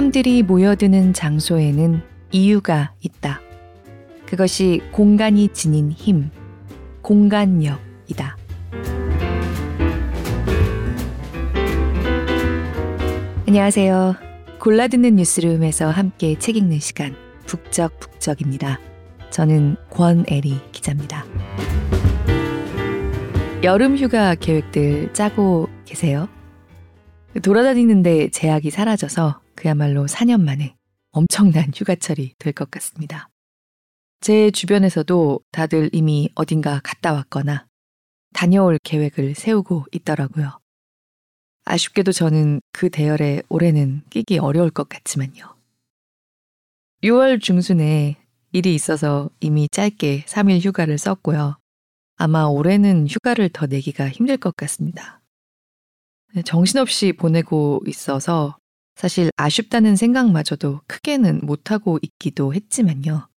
사람들이 모여드는 장소에는 이유가 있다. 그것이 공간이 지닌 힘, 공간력이다. 안녕하세요. 골라듣는 뉴스룸에서 함께 책 읽는 시간, 북적북적입니다. 저는 권애리 기자입니다. 여름 휴가 계획들 짜고 계세요? 돌아다니는데 제약이 사라져서 그야말로 4년 만에 엄청난 휴가철이 될 것 같습니다. 제 주변에서도 다들 이미 어딘가 갔다 왔거나 다녀올 계획을 세우고 있더라고요. 아쉽게도 저는 그 대열에 올해는 끼기 어려울 것 같지만요. 6월 중순에 일이 있어서 이미 짧게 3일 휴가를 썼고요. 아마 올해는 휴가를 더 내기가 힘들 것 같습니다. 정신없이 보내고 있어서 사실 아쉽다는 생각마저도 크게는 못하고 있기도 했지만요.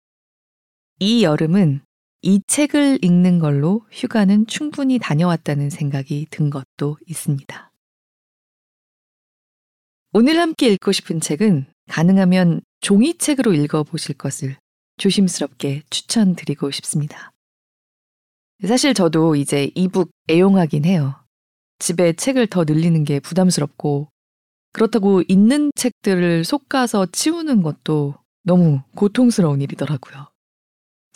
이 여름은 이 책을 읽는 걸로 휴가는 충분히 다녀왔다는 생각이 든 것도 있습니다. 오늘 함께 읽고 싶은 책은 가능하면 종이책으로 읽어보실 것을 조심스럽게 추천드리고 싶습니다. 사실 저도 이제 이북 애용하긴 해요. 집에 책을 더 늘리는 게 부담스럽고 그렇다고 있는 책들을 속가서 치우는 것도 너무 고통스러운 일이더라고요.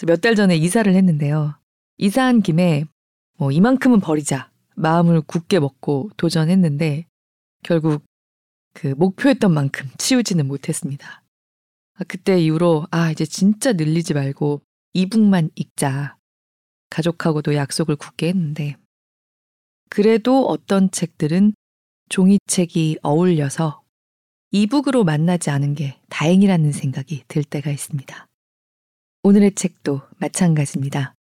몇 달 전에 이사를 했는데요. 이사한 김에 뭐 이만큼은 버리자 마음을 굳게 먹고 도전했는데 결국 그 목표했던 만큼 치우지는 못했습니다. 아, 그때 이후로 아 이제 진짜 늘리지 말고 이북만 읽자 가족하고도 약속을 굳게 했는데 그래도 어떤 책들은 종이책이 어울려서 이북으로 만나지 않은 게 다행이라는 생각이 들 때가 있습니다. 오늘의 책도 마찬가지입니다.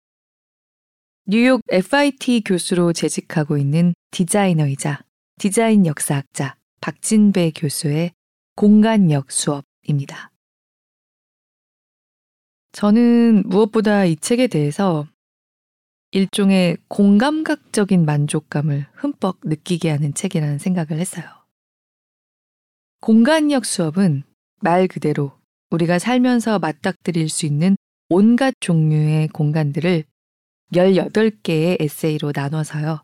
뉴욕 FIT 교수로 재직하고 있는 디자이너이자 디자인 역사학자 박진배 교수의 공간역 수업입니다. 저는 무엇보다 이 책에 대해서 일종의 공감각적인 만족감을 흠뻑 느끼게 하는 책이라는 생각을 했어요. 공간력 수업은 말 그대로 우리가 살면서 맞닥뜨릴 수 있는 온갖 종류의 공간들을 18개의 에세이로 나눠서요.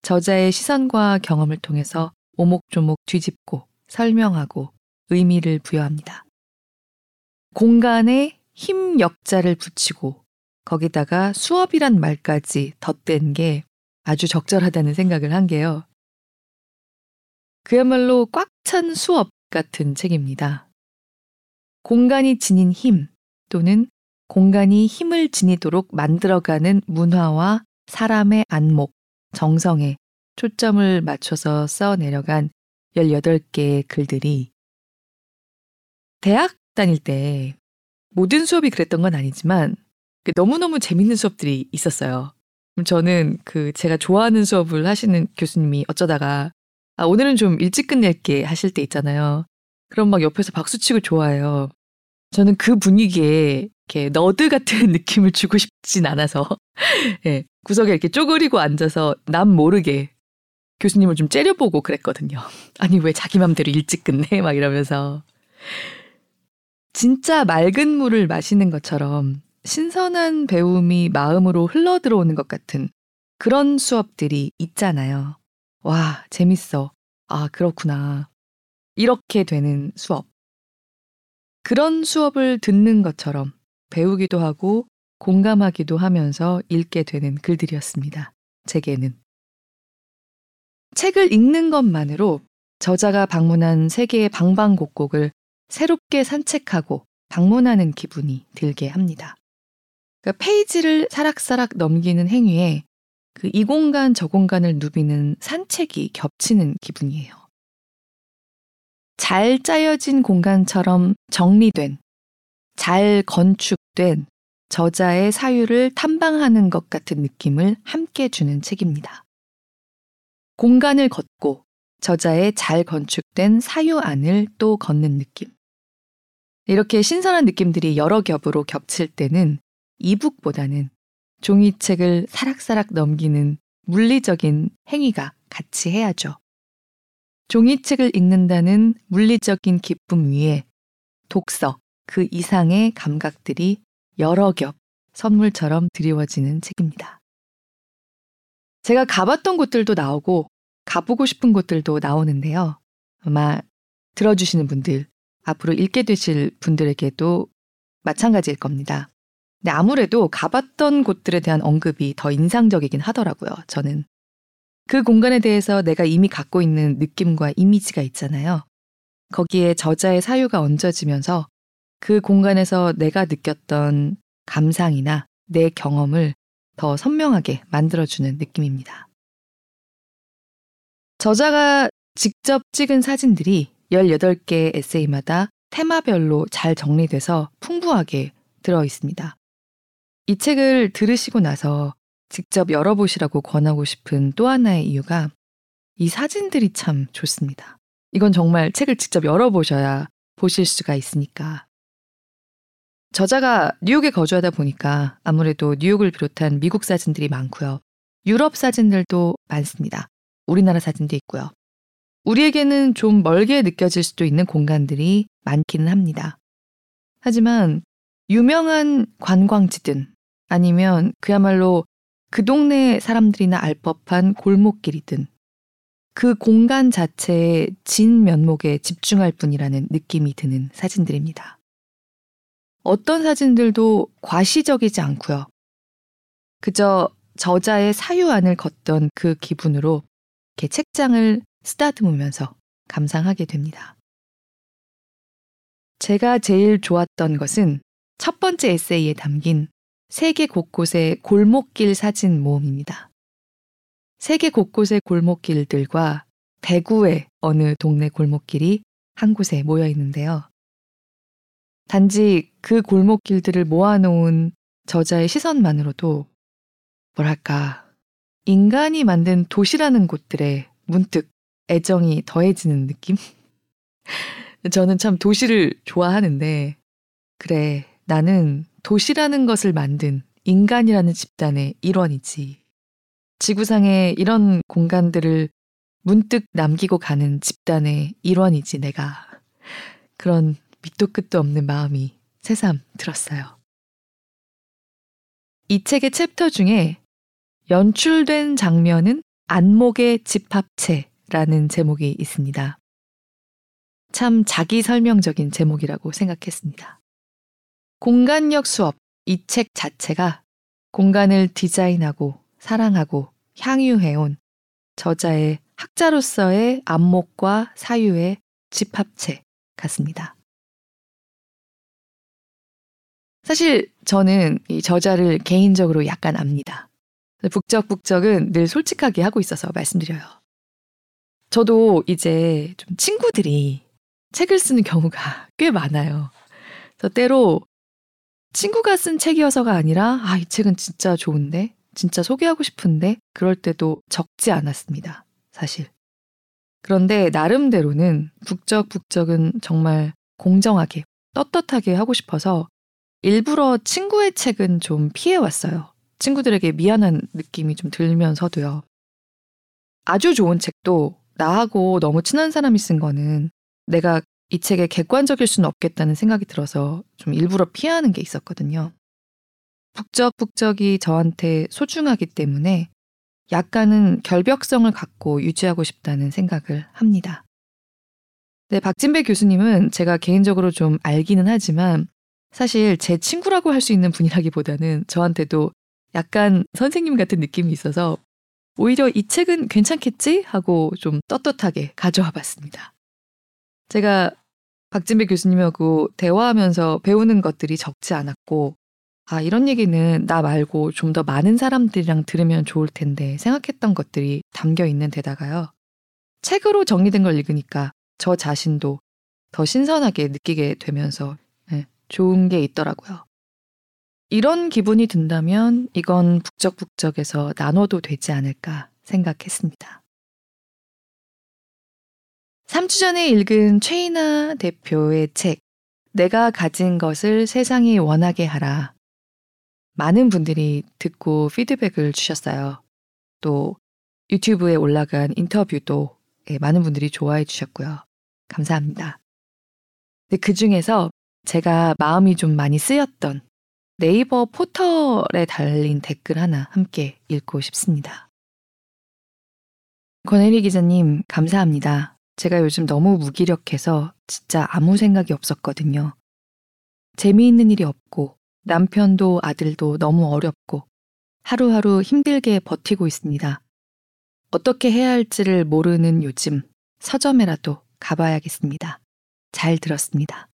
저자의 시선과 경험을 통해서 오목조목 뒤집고 설명하고 의미를 부여합니다. 공간에 힘 역자를 붙이고 거기다가 수업이란 말까지 덧댄 게 아주 적절하다는 생각을 한 게요. 그야말로 꽉 찬 수업 같은 책입니다. 공간이 지닌 힘 또는 공간이 힘을 지니도록 만들어가는 문화와 사람의 안목, 정성에 초점을 맞춰서 써 내려간 18개의 글들이 대학 다닐 때 모든 수업이 그랬던 건 아니지만 그 너무너무 재밌는 수업들이 있었어요. 저는 그 제가 좋아하는 수업을 하시는 교수님이 어쩌다가 아, 오늘은 좀 일찍 끝낼게 하실 때 있잖아요. 그럼 막 옆에서 박수치고 좋아해요. 저는 그 분위기에 이렇게 너드 같은 느낌을 주고 싶진 않아서 네, 구석에 이렇게 쪼그리고 앉아서 남 모르게 교수님을 좀 째려보고 그랬거든요. 아니 왜 자기 맘대로 일찍 끝내? 막 이러면서 진짜 맑은 물을 마시는 것처럼 신선한 배움이 마음으로 흘러 들어오는 것 같은 그런 수업들이 있잖아요. 와, 재밌어. 아, 그렇구나. 이렇게 되는 수업. 그런 수업을 듣는 것처럼 배우기도 하고 공감하기도 하면서 읽게 되는 글들이었습니다. 제게는. 책을 읽는 것만으로 저자가 방문한 세계의 방방곡곡을 새롭게 산책하고 방문하는 기분이 들게 합니다. 그러니까 페이지를 사락사락 넘기는 행위에 그 이 공간 저 공간을 누비는 산책이 겹치는 기분이에요. 잘 짜여진 공간처럼 정리된, 잘 건축된 저자의 사유를 탐방하는 것 같은 느낌을 함께 주는 책입니다. 공간을 걷고 저자의 잘 건축된 사유 안을 또 걷는 느낌. 이렇게 신선한 느낌들이 여러 겹으로 겹칠 때는 이북보다는 종이책을 사락사락 넘기는 물리적인 행위가 같이 해야죠. 종이책을 읽는다는 물리적인 기쁨 위에 독서, 그 이상의 감각들이 여러 겹 선물처럼 드리워지는 책입니다. 제가 가봤던 곳들도 나오고 가보고 싶은 곳들도 나오는데요. 아마 들어주시는 분들, 앞으로 읽게 되실 분들에게도 마찬가지일 겁니다. 근데 아무래도 가봤던 곳들에 대한 언급이 더 인상적이긴 하더라고요, 저는. 그 공간에 대해서 내가 이미 갖고 있는 느낌과 이미지가 있잖아요. 거기에 저자의 사유가 얹어지면서 그 공간에서 내가 느꼈던 감상이나 내 경험을 더 선명하게 만들어주는 느낌입니다. 저자가 직접 찍은 사진들이 18개의 에세이마다 테마별로 잘 정리돼서 풍부하게 들어 있습니다. 이 책을 들으시고 나서 직접 열어보시라고 권하고 싶은 또 하나의 이유가 이 사진들이 참 좋습니다. 이건 정말 책을 직접 열어보셔야 보실 수가 있으니까. 저자가 뉴욕에 거주하다 보니까 아무래도 뉴욕을 비롯한 미국 사진들이 많고요. 유럽 사진들도 많습니다. 우리나라 사진도 있고요. 우리에게는 좀 멀게 느껴질 수도 있는 공간들이 많기는 합니다. 하지만 유명한 관광지든 아니면 그야말로 그 동네 사람들이나 알 법한 골목길이든 그 공간 자체의 진 면목에 집중할 뿐이라는 느낌이 드는 사진들입니다. 어떤 사진들도 과시적이지 않고요. 그저 저자의 사유 안을 걷던 그 기분으로 이렇게 책장을 쓰다듬으면서 감상하게 됩니다. 제가 제일 좋았던 것은 첫 번째 에세이에 담긴 세계 곳곳의 골목길 사진 모음입니다. 세계 곳곳의 골목길들과 대구의 어느 동네 골목길이 한 곳에 모여 있는데요. 단지 그 골목길들을 모아놓은 저자의 시선만으로도 뭐랄까, 인간이 만든 도시라는 곳들에 문득 애정이 더해지는 느낌? 저는 참 도시를 좋아하는데, 그래, 나는 도시라는 것을 만든 인간이라는 집단의 일원이지. 지구상에 이런 공간들을 문득 남기고 가는 집단의 일원이지, 내가. 그런 밑도 끝도 없는 마음이 새삼 들었어요. 이 책의 챕터 중에 연출된 장면은 안목의 집합체라는 제목이 있습니다. 참 자기 설명적인 제목이라고 생각했습니다. 공간력 수업, 이 책 자체가 공간을 디자인하고 사랑하고 향유해온 저자의 학자로서의 안목과 사유의 집합체 같습니다. 사실 저는 이 저자를 개인적으로 약간 압니다. 북적북적은 늘 솔직하게 하고 있어서 말씀드려요. 저도 이제 좀 친구들이 책을 쓰는 경우가 꽤 많아요. 그래서 때로 친구가 쓴 책이어서가 아니라, 아, 이 책은 진짜 좋은데? 진짜 소개하고 싶은데? 그럴 때도 적지 않았습니다. 사실. 그런데 나름대로는 북적북적은 정말 공정하게, 떳떳하게 하고 싶어서 일부러 친구의 책은 좀 피해왔어요. 친구들에게 미안한 느낌이 좀 들면서도요. 아주 좋은 책도 나하고 너무 친한 사람이 쓴 거는 내가 이 책에 객관적일 수는 없겠다는 생각이 들어서 좀 일부러 피하는 게 있었거든요. 북적북적이 저한테 소중하기 때문에 약간은 결벽성을 갖고 유지하고 싶다는 생각을 합니다. 네, 박진배 교수님은 제가 개인적으로 좀 알기는 하지만 사실 제 친구라고 할 수 있는 분이라기보다는 저한테도 약간 선생님 같은 느낌이 있어서 오히려 이 책은 괜찮겠지? 하고 좀 떳떳하게 가져와 봤습니다. 제가 박진배 교수님하고 대화하면서 배우는 것들이 적지 않았고, 아, 이런 얘기는 나 말고 좀 더 많은 사람들이랑 들으면 좋을 텐데 생각했던 것들이 담겨 있는 데다가요. 책으로 정리된 걸 읽으니까 저 자신도 더 신선하게 느끼게 되면서 네, 좋은 게 있더라고요. 이런 기분이 든다면 이건 북적북적에서 나눠도 되지 않을까 생각했습니다. 3주 전에 읽은 최이나 대표의 책, 내가 가진 것을 세상이 원하게 하라. 많은 분들이 듣고 피드백을 주셨어요. 또 유튜브에 올라간 인터뷰도 예, 많은 분들이 좋아해 주셨고요. 감사합니다. 근데 그 중에서 제가 마음이 좀 많이 쓰였던 네이버 포털에 달린 댓글 하나 함께 읽고 싶습니다. 권혜리 기자님, 감사합니다. 제가 요즘 너무 무기력해서 진짜 아무 생각이 없었거든요. 재미있는 일이 없고 남편도 아들도 너무 어렵고 하루하루 힘들게 버티고 있습니다. 어떻게 해야 할지를 모르는 요즘 서점에라도 가봐야겠습니다. 잘 들었습니다.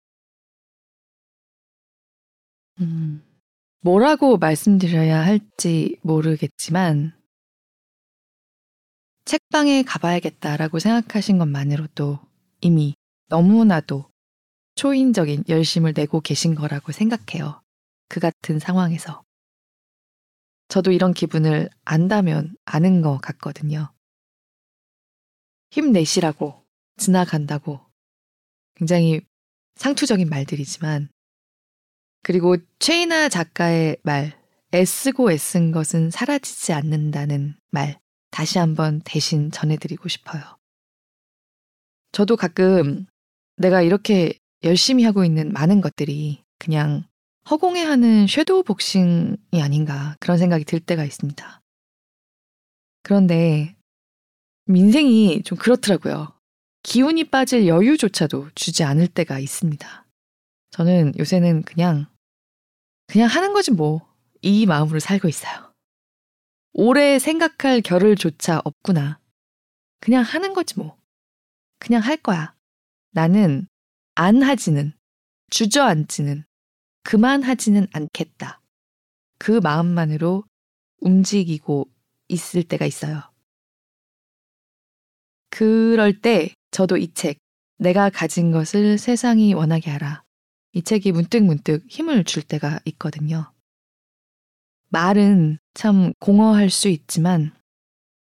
음, 뭐라고 말씀드려야 할지 모르겠지만, 책방에 가봐야겠다라고 생각하신 것만으로도 이미 너무나도 초인적인 열심을 내고 계신 거라고 생각해요. 그 같은 상황에서. 저도 이런 기분을 안다면 아는 것 같거든요. 힘내시라고, 지나간다고. 굉장히 상투적인 말들이지만, 그리고 최이나 작가의 말, 애쓰고 애쓴 것은 사라지지 않는다는 말, 다시 한번 대신 전해드리고 싶어요. 저도 가끔 내가 이렇게 열심히 하고 있는 많은 것들이 그냥 허공에 하는 섀도우 복싱이 아닌가 그런 생각이 들 때가 있습니다. 그런데 민생이 좀 그렇더라고요. 기운이 빠질 여유조차도 주지 않을 때가 있습니다. 저는 요새는 그냥, 그냥 하는 거지 뭐. 이 마음으로 살고 있어요. 오래 생각할 겨를조차 없구나. 그냥 하는 거지 뭐. 그냥 할 거야. 나는 안 하지는, 주저앉지는, 그만하지는 않겠다. 그 마음만으로 움직이고 있을 때가 있어요. 그럴 때 저도 이 책, 내가 가진 것을 세상이 원하게 하라. 이 책이 문득문득 힘을 줄 때가 있거든요. 말은 참 공허할 수 있지만,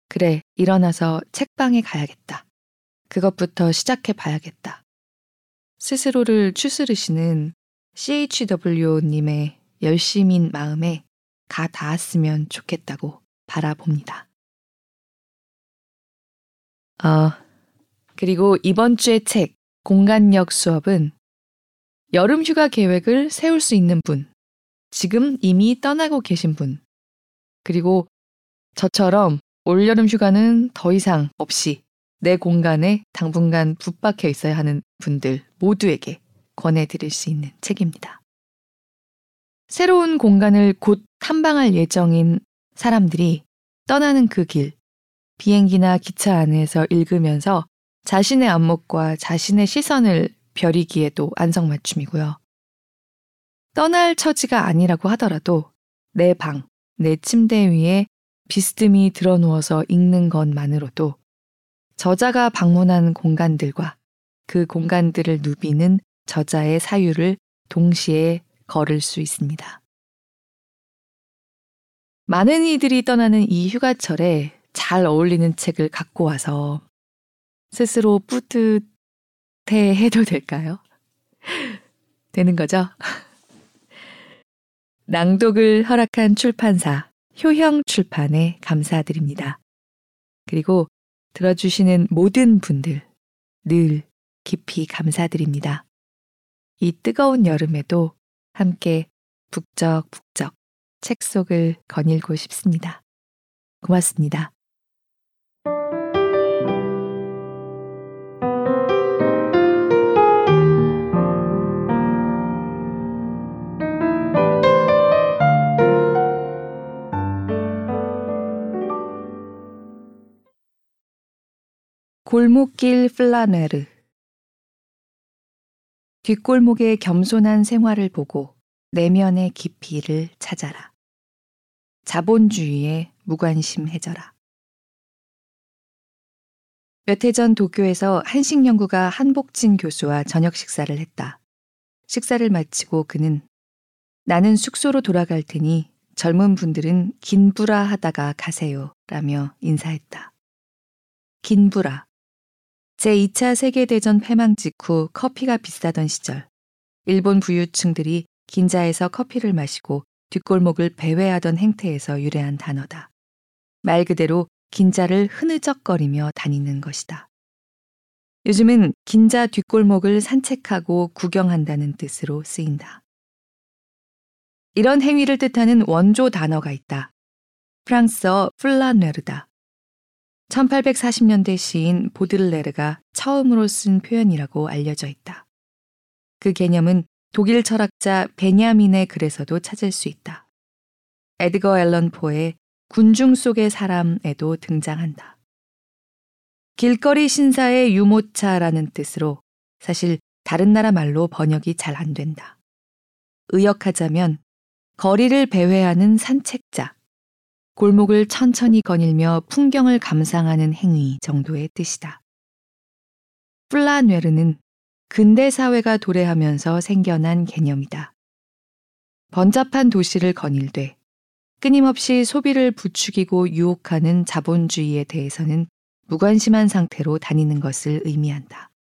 그래, 일어나서 책방에 가야겠다. 그것부터 시작해 봐야겠다. 스스로를 추스르시는 CHW님의 열심인 마음에 가 닿았으면 좋겠다고 바라봅니다. 어, 그리고 이번 주의 책, 공간력 수업은 여름 휴가 계획을 세울 수 있는 분, 지금 이미 떠나고 계신 분, 그리고 저처럼 올여름 휴가는 더 이상 없이 내 공간에 당분간 붙박혀 있어야 하는 분들 모두에게 권해드릴 수 있는 책입니다. 새로운 공간을 곧 탐방할 예정인 사람들이 떠나는 그 길, 비행기나 기차 안에서 읽으면서 자신의 안목과 자신의 시선을 벼리기에도 안성맞춤이고요. 떠날 처지가 아니라고 하더라도 내 방, 내 침대 위에 비스듬히 드러누워서 읽는 것만으로도 저자가 방문한 공간들과 그 공간들을 누비는 저자의 사유를 동시에 걸을 수 있습니다. 많은 이들이 떠나는 이 휴가철에 잘 어울리는 책을 갖고 와서 스스로 뿌듯해 해도 될까요? 되는 거죠? 낭독을 허락한 출판사 효형 출판에 감사드립니다. 그리고 들어주시는 모든 분들 늘 깊이 감사드립니다. 이 뜨거운 여름에도 함께 북적북적 책 속을 거닐고 싶습니다. 고맙습니다. 골목길 플라네르 뒷골목의 겸손한 생활을 보고 내면의 깊이를 찾아라. 자본주의에 무관심해져라. 몇 해 전 도쿄에서 한식 연구가 한복진 교수와 저녁 식사를 했다. 식사를 마치고 그는 나는 숙소로 돌아갈 테니 젊은 분들은 긴부라 하다가 가세요. 라며 인사했다. 긴부라. 제2차 세계대전 폐망 직후 커피가 비싸던 시절, 일본 부유층들이 긴자에서 커피를 마시고 뒷골목을 배회하던 행태에서 유래한 단어다. 말 그대로 긴자를 흐느적거리며 다니는 것이다. 요즘은 긴자 뒷골목을 산책하고 구경한다는 뜻으로 쓰인다. 이런 행위를 뜻하는 원조 단어가 있다. 프랑스어 플라네르다. 1840년대 시인 보들레르가 처음으로 쓴 표현이라고 알려져 있다. 그 개념은 독일 철학자 베냐민의 글에서도 찾을 수 있다. 에드거 앨런 포의 군중 속의 사람에도 등장한다. 길거리 신사의 유모차라는 뜻으로 사실 다른 나라 말로 번역이 잘 안 된다. 의역하자면 거리를 배회하는 산책자, 골목을 천천히 거닐며 풍경을 감상하는 행위 정도의 뜻이다. 플라뇌르는 근대 사회가 도래하면서 생겨난 개념이다. 번잡한 도시를 거닐되 끊임없이 소비를 부추기고 유혹하는 자본주의에 대해서는 무관심한 상태로 다니는 것을 의미한다.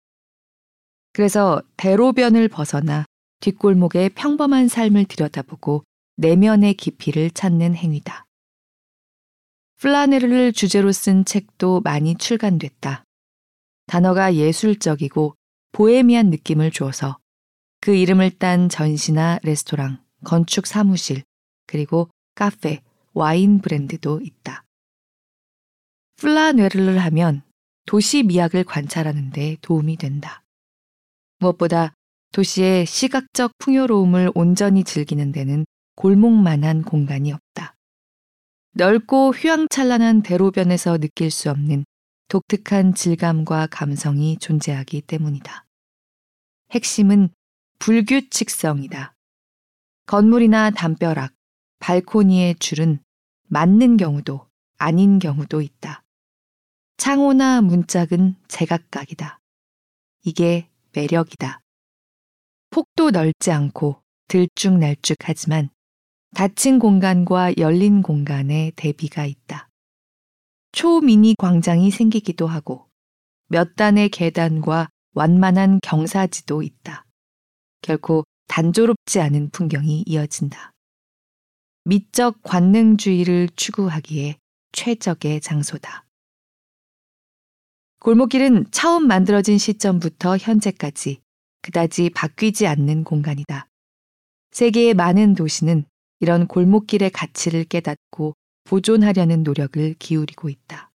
그래서 대로변을 벗어나 뒷골목의 평범한 삶을 들여다보고 내면의 깊이를 찾는 행위다. 플라네르를 주제로 쓴 책도 많이 출간됐다. 단어가 예술적이고 보헤미안 느낌을 주어서 그 이름을 딴 전시나 레스토랑, 건축 사무실, 그리고 카페, 와인 브랜드도 있다. 플라네르를 하면 도시 미학을 관찰하는 데 도움이 된다. 무엇보다 도시의 시각적 풍요로움을 온전히 즐기는 데는 골목만한 공간이 없다. 넓고 휘황찬란한 대로변에서 느낄 수 없는 독특한 질감과 감성이 존재하기 때문이다. 핵심은 불규칙성이다. 건물이나 담벼락, 발코니의 줄은 맞는 경우도 아닌 경우도 있다. 창호나 문짝은 제각각이다. 이게 매력이다. 폭도 넓지 않고 들쭉날쭉하지만 닫힌 공간과 열린 공간에 대비가 있다. 초미니 광장이 생기기도 하고 몇 단의 계단과 완만한 경사지도 있다. 결코 단조롭지 않은 풍경이 이어진다. 미적 관능주의를 추구하기에 최적의 장소다. 골목길은 처음 만들어진 시점부터 현재까지 그다지 바뀌지 않는 공간이다. 세계의 많은 도시는 이런 골목길의 가치를 깨닫고 보존하려는 노력을 기울이고 있다.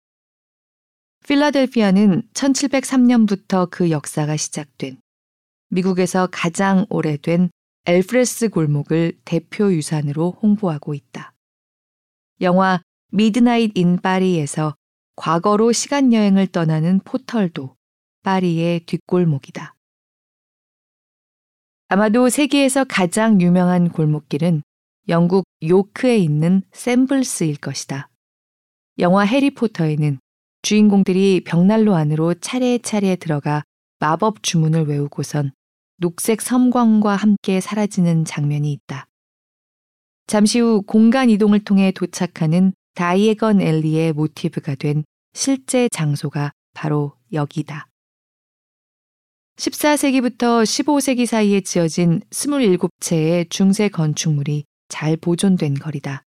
필라델피아는 1703년부터 그 역사가 시작된 미국에서 가장 오래된 엘프레스 골목을 대표 유산으로 홍보하고 있다. 영화 미드나잇 인 파리에서 과거로 시간 여행을 떠나는 포털도 파리의 뒷골목이다. 아마도 세계에서 가장 유명한 골목길은 영국 요크에 있는 샘블스일 것이다. 영화 해리포터에는 주인공들이 벽난로 안으로 차례차례 들어가 마법 주문을 외우고선 녹색 섬광과 함께 사라지는 장면이 있다. 잠시 후 공간 이동을 통해 도착하는 다이에건 엘리의 모티브가 된 실제 장소가 바로 여기다. 14세기부터 15세기 사이에 지어진 27채의 중세 건축물이 잘 보존된 거리다.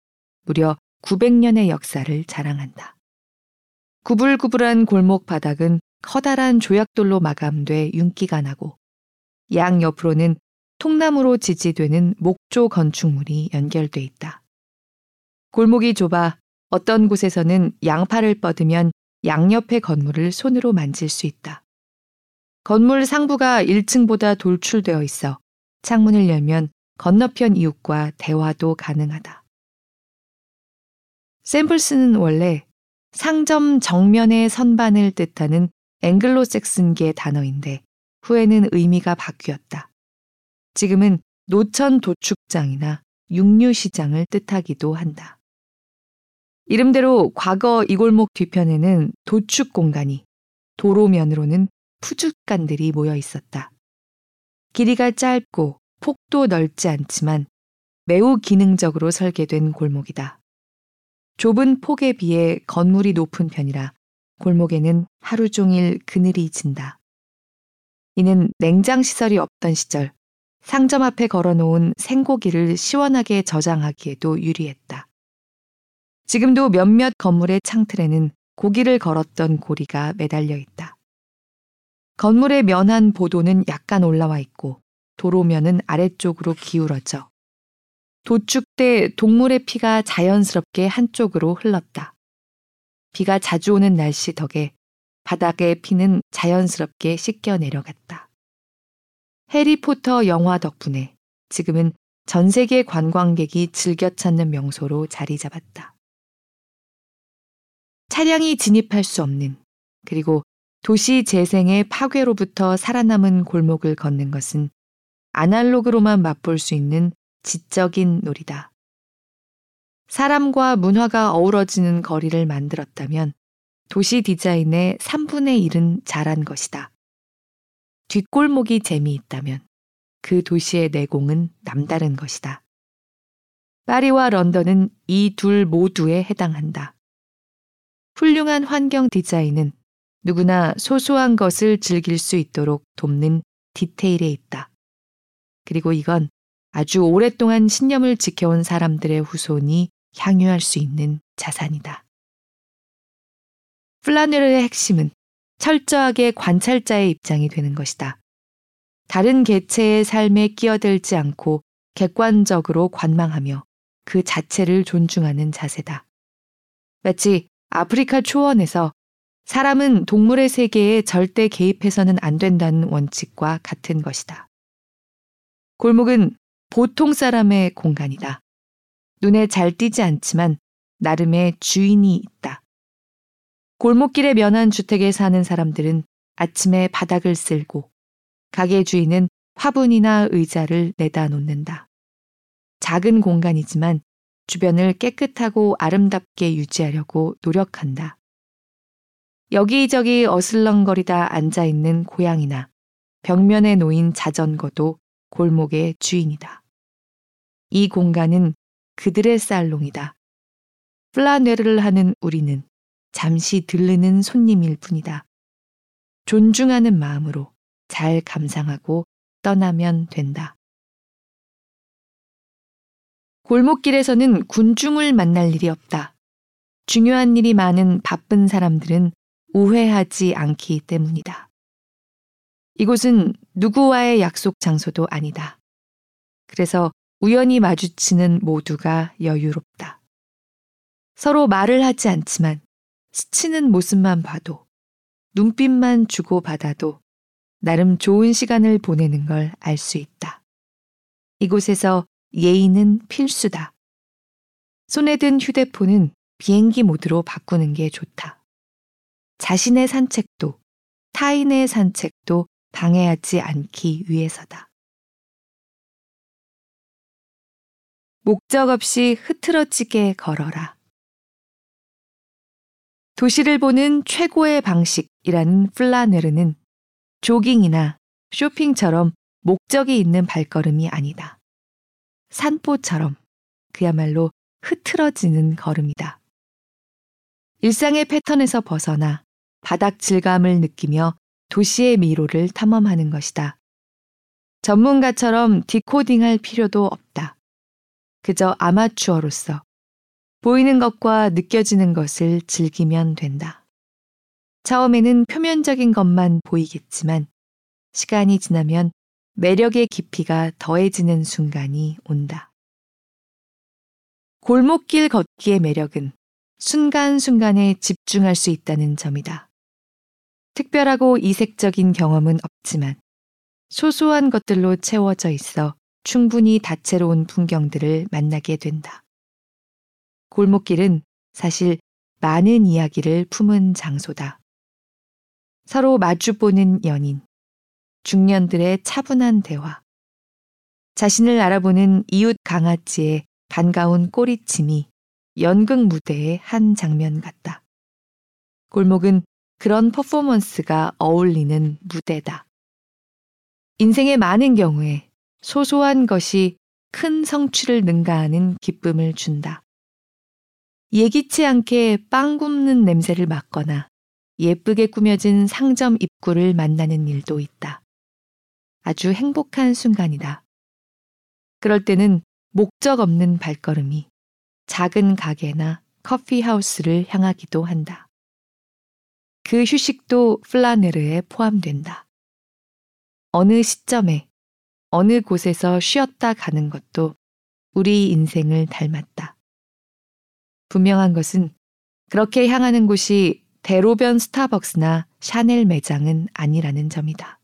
무려 900년의 역사를 자랑한다. 구불구불한 골목 바닥은 커다란 조약돌로 마감돼 윤기가 나고 양 옆으로는 통나무로 지지되는 목조 건축물이 연결돼 있다. 골목이 좁아 어떤 곳에서는 양팔을 뻗으면 양옆의 건물을 손으로 만질 수 있다. 건물 상부가 1층보다 돌출되어 있어 창문을 열면 건너편 이웃과 대화도 가능하다. 샘플스는 원래 상점 정면의 선반을 뜻하는 앵글로색슨계 단어인데 후에는 의미가 바뀌었다. 지금은 노천 도축장이나 육류시장을 뜻하기도 한다. 이름대로 과거 이 골목 뒤편에는 도축 공간이 도로면으로는 푸죽간들이 모여 있었다. 길이가 짧고 폭도 넓지 않지만 매우 기능적으로 설계된 골목이다. 좁은 폭에 비해 건물이 높은 편이라 골목에는 하루 종일 그늘이 진다. 이는 냉장 시설이 없던 시절 상점 앞에 걸어놓은 생고기를 시원하게 저장하기에도 유리했다. 지금도 몇몇 건물의 창틀에는 고기를 걸었던 고리가 매달려 있다. 건물의 면한 보도는 약간 올라와 있고 도로면은 아래쪽으로 기울어져 도축 때 동물의 피가 자연스럽게 한쪽으로 흘렀다. 비가 자주 오는 날씨 덕에 바닥의 피는 자연스럽게 씻겨 내려갔다. 해리포터 영화 덕분에 지금은 전 세계 관광객이 즐겨 찾는 명소로 자리 잡았다. 차량이 진입할 수 없는 그리고 도시 재생의 파괴로부터 살아남은 골목을 걷는 것은 아날로그로만 맛볼 수 있는 지적인 놀이다. 사람과 문화가 어우러지는 거리를 만들었다면 도시 디자인의 3분의 1은 잘한 것이다. 뒷골목이 재미있다면 그 도시의 내공은 남다른 것이다. 파리와 런던은 이 둘 모두에 해당한다. 훌륭한 환경 디자인은 누구나 소소한 것을 즐길 수 있도록 돕는 디테일에 있다. 그리고 이건 아주 오랫동안 신념을 지켜온 사람들의 후손이 향유할 수 있는 자산이다. 플라네르의 핵심은 철저하게 관찰자의 입장이 되는 것이다. 다른 개체의 삶에 끼어들지 않고 객관적으로 관망하며 그 자체를 존중하는 자세다. 마치 아프리카 초원에서 사람은 동물의 세계에 절대 개입해서는 안 된다는 원칙과 같은 것이다. 골목은 보통 사람의 공간이다. 눈에 잘 띄지 않지만 나름의 주인이 있다. 골목길에 면한 주택에 사는 사람들은 아침에 바닥을 쓸고 가게 주인은 화분이나 의자를 내다 놓는다. 작은 공간이지만 주변을 깨끗하고 아름답게 유지하려고 노력한다. 여기저기 어슬렁거리다 앉아있는 고양이나 벽면에 놓인 자전거도 골목의 주인이다. 이 공간은 그들의 살롱이다. 플라네르를 하는 우리는 잠시 들르는 손님일 뿐이다. 존중하는 마음으로 잘 감상하고 떠나면 된다. 골목길에서는 군중을 만날 일이 없다. 중요한 일이 많은 바쁜 사람들은 우회하지 않기 때문이다. 이곳은 누구와의 약속 장소도 아니다. 그래서 우연히 마주치는 모두가 여유롭다. 서로 말을 하지 않지만 스치는 모습만 봐도 눈빛만 주고받아도 나름 좋은 시간을 보내는 걸 알 수 있다. 이곳에서 예의는 필수다. 손에 든 휴대폰은 비행기 모드로 바꾸는 게 좋다. 자신의 산책도 타인의 산책도 방해하지 않기 위해서다. 목적 없이 흐트러지게 걸어라. 도시를 보는 최고의 방식이라는 플라네르는 조깅이나 쇼핑처럼 목적이 있는 발걸음이 아니다. 산보처럼 그야말로 흐트러지는 걸음이다. 일상의 패턴에서 벗어나 바닥 질감을 느끼며 도시의 미로를 탐험하는 것이다. 전문가처럼 디코딩할 필요도 없다. 그저 아마추어로서 보이는 것과 느껴지는 것을 즐기면 된다. 처음에는 표면적인 것만 보이겠지만 시간이 지나면 매력의 깊이가 더해지는 순간이 온다. 골목길 걷기의 매력은 순간순간에 집중할 수 있다는 점이다. 특별하고 이색적인 경험은 없지만 소소한 것들로 채워져 있어 충분히 다채로운 풍경들을 만나게 된다. 골목길은 사실 많은 이야기를 품은 장소다. 서로 마주보는 연인, 중년들의 차분한 대화, 자신을 알아보는 이웃 강아지의 반가운 꼬리침이 연극 무대의 한 장면 같다. 골목은 그런 퍼포먼스가 어울리는 무대다. 인생의 많은 경우에 소소한 것이 큰 성취를 능가하는 기쁨을 준다. 예기치 않게 빵 굽는 냄새를 맡거나 예쁘게 꾸며진 상점 입구를 만나는 일도 있다. 아주 행복한 순간이다. 그럴 때는 목적 없는 발걸음이 작은 가게나 커피하우스를 향하기도 한다. 그 휴식도 flâneur에 포함된다. 어느 시점에 어느 곳에서 쉬었다 가는 것도 우리 인생을 닮았다. 분명한 것은 그렇게 향하는 곳이 대로변 스타벅스나 샤넬 매장은 아니라는 점이다.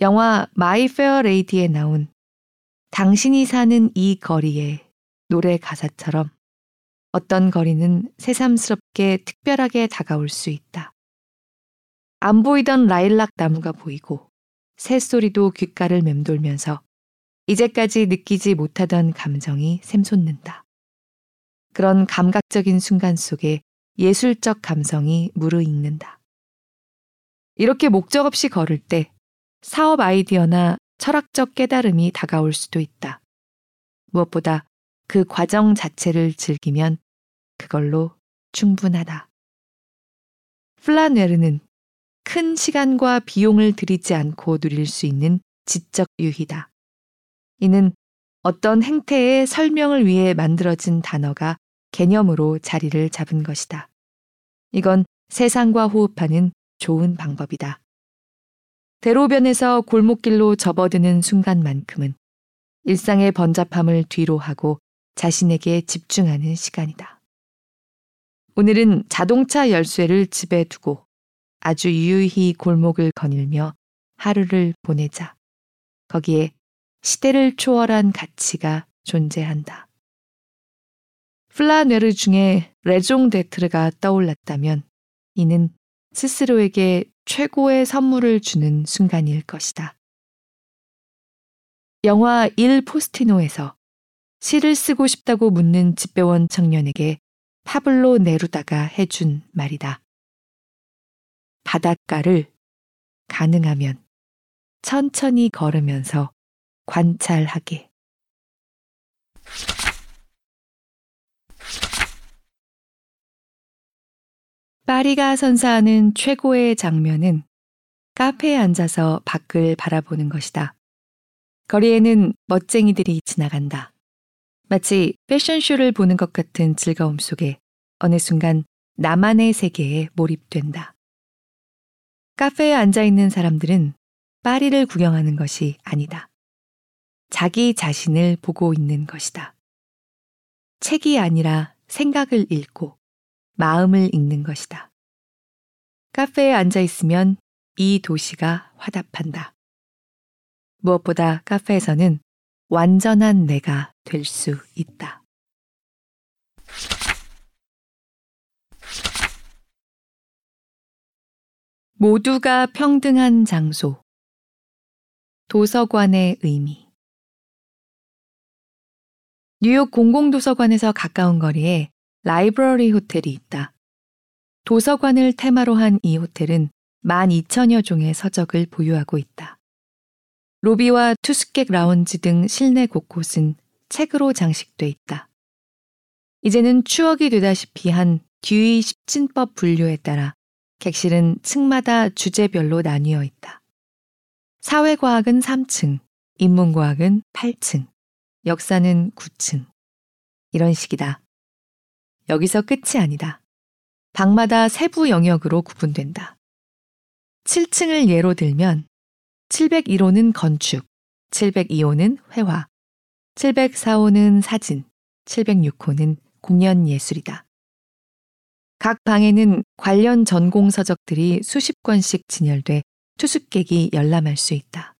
영화 마이 페어 레이디에 나온 당신이 사는 이 거리에 노래 가사처럼 어떤 거리는 새삼스럽게 특별하게 다가올 수 있다. 안 보이던 라일락 나무가 보이고 새소리도 귓가를 맴돌면서 이제까지 느끼지 못하던 감정이 샘솟는다. 그런 감각적인 순간 속에 예술적 감성이 무르익는다. 이렇게 목적 없이 걸을 때 사업 아이디어나 철학적 깨달음이 다가올 수도 있다. 무엇보다 그 과정 자체를 즐기면 그걸로 충분하다. 플라네르는 큰 시간과 비용을 들이지 않고 누릴 수 있는 지적 유희다. 이는 어떤 행태의 설명을 위해 만들어진 단어가 개념으로 자리를 잡은 것이다. 이건 세상과 호흡하는 좋은 방법이다. 대로변에서 골목길로 접어드는 순간만큼은 일상의 번잡함을 뒤로 하고 자신에게 집중하는 시간이다. 오늘은 자동차 열쇠를 집에 두고 아주 유유히 골목을 거닐며 하루를 보내자. 거기에 시대를 초월한 가치가 존재한다. 플라네르 중에 레종 데트르가 떠올랐다면 이는 스스로에게 최고의 선물을 주는 순간일 것이다. 영화 일 포스티노에서 시를 쓰고 싶다고 묻는 집배원 청년에게 파블로 네루다가 해준 말이다. 바닷가를 가능하면 천천히 걸으면서 관찰하게. 파리가 선사하는 최고의 장면은 카페에 앉아서 밖을 바라보는 것이다. 거리에는 멋쟁이들이 지나간다. 마치 패션쇼를 보는 것 같은 즐거움 속에 어느 순간 나만의 세계에 몰입된다. 카페에 앉아 있는 사람들은 파리를 구경하는 것이 아니다. 자기 자신을 보고 있는 것이다. 책이 아니라 생각을 읽고 마음을 읽는 것이다. 카페에 앉아 있으면 이 도시가 화답한다. 무엇보다 카페에서는 완전한 내가 될 수 있다. 모두가 평등한 장소. 도서관의 의미. 뉴욕 공공도서관에서 가까운 거리에 라이브러리 호텔이 있다. 도서관을 테마로 한 이 호텔은 12,000여 종의 서적을 보유하고 있다. 로비와 투숙객 라운지 등 실내 곳곳은 책으로 장식돼 있다. 이제는 추억이 되다시피 한 듀이 십진법 분류에 따라 객실은 층마다 주제별로 나뉘어 있다. 사회과학은 3층, 인문과학은 8층, 역사는 9층. 이런 식이다. 여기서 끝이 아니다. 방마다 세부 영역으로 구분된다. 7층을 예로 들면 701호는 건축, 702호는 회화, 704호는 사진, 706호는 공연 예술이다. 각 방에는 관련 전공 서적들이 수십 권씩 진열돼 투숙객이 열람할 수 있다.